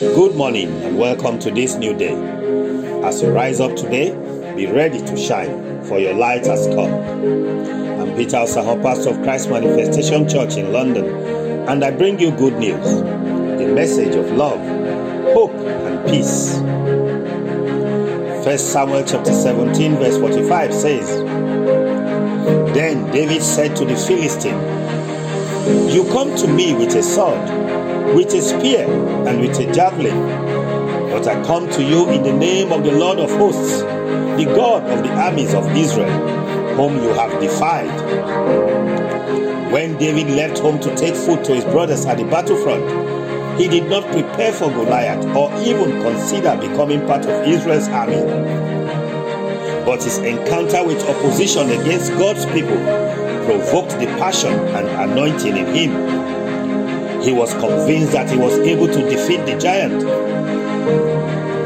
Good morning and welcome to this new day. As you rise up today, be ready to shine, for your light has come. I'm Peter Osaho, pastor of Christ Manifestation Church in London, and I bring you good news the message of love, hope, and peace. 1 Samuel chapter 17, verse 45 says, Then David said to the Philistine, You come to me with a sword with a spear and with a javelin. But I come to you in the name of the Lord of hosts, the God of the armies of Israel, whom you have defied. When David left home to take food to his brothers at the battlefront, he did not prepare for Goliath or even consider becoming part of Israel's army. But his encounter with opposition against God's people provoked the passion and anointing in him he was convinced that he was able to defeat the giant.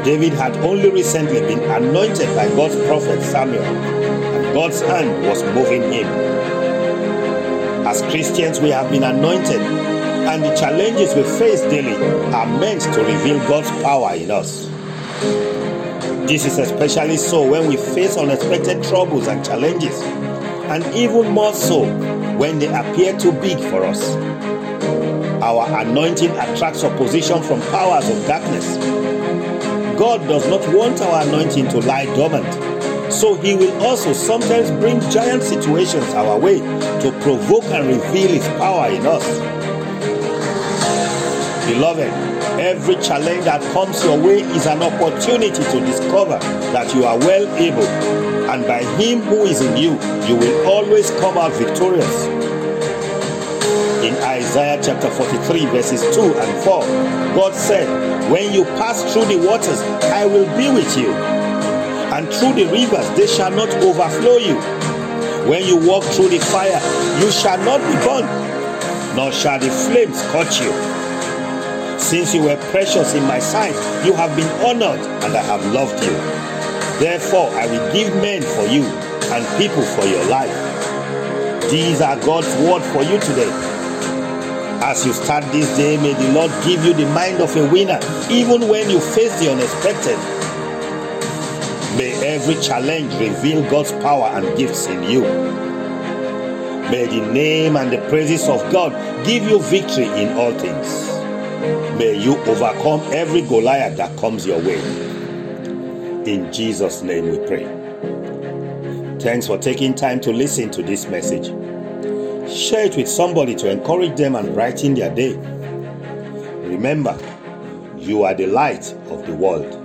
David had only recently been anointed by God's prophet Samuel, and God's hand was moving him. As Christians, we have been anointed, and the challenges we face daily are meant to reveal God's power in us. This is especially so when we face unexpected troubles and challenges, and even more so when they appear too big for us. Our anointing attracts opposition from powers of darkness. God does not want our anointing to lie dormant. So he will also sometimes bring giant situations our way to provoke and reveal his power in us. Beloved, every challenge that comes your way is an opportunity to discover that you are well able, and by him who is in you, you will always come out victorious Isaiah chapter 43, verses 2 and 4, God said, When you pass through the waters, I will be with you. And through the rivers, they shall not overflow you. When you walk through the fire, you shall not be burned, nor shall the flames catch you. Since you were precious in my sight, you have been honored, and I have loved you. Therefore, I will give men for you and people for your life. These are God's word for you today. As you start this day, may the Lord give you the mind of a winner, even when you face the unexpected. May every challenge reveal God's power and gifts in you. May the name and the praises of God give you victory in all things. May you overcome every Goliath that comes your way. In Jesus' name we pray. Thanks for taking time to listen to this message. Share it with somebody to encourage them and brighten their day. Remember, you are the light of the world.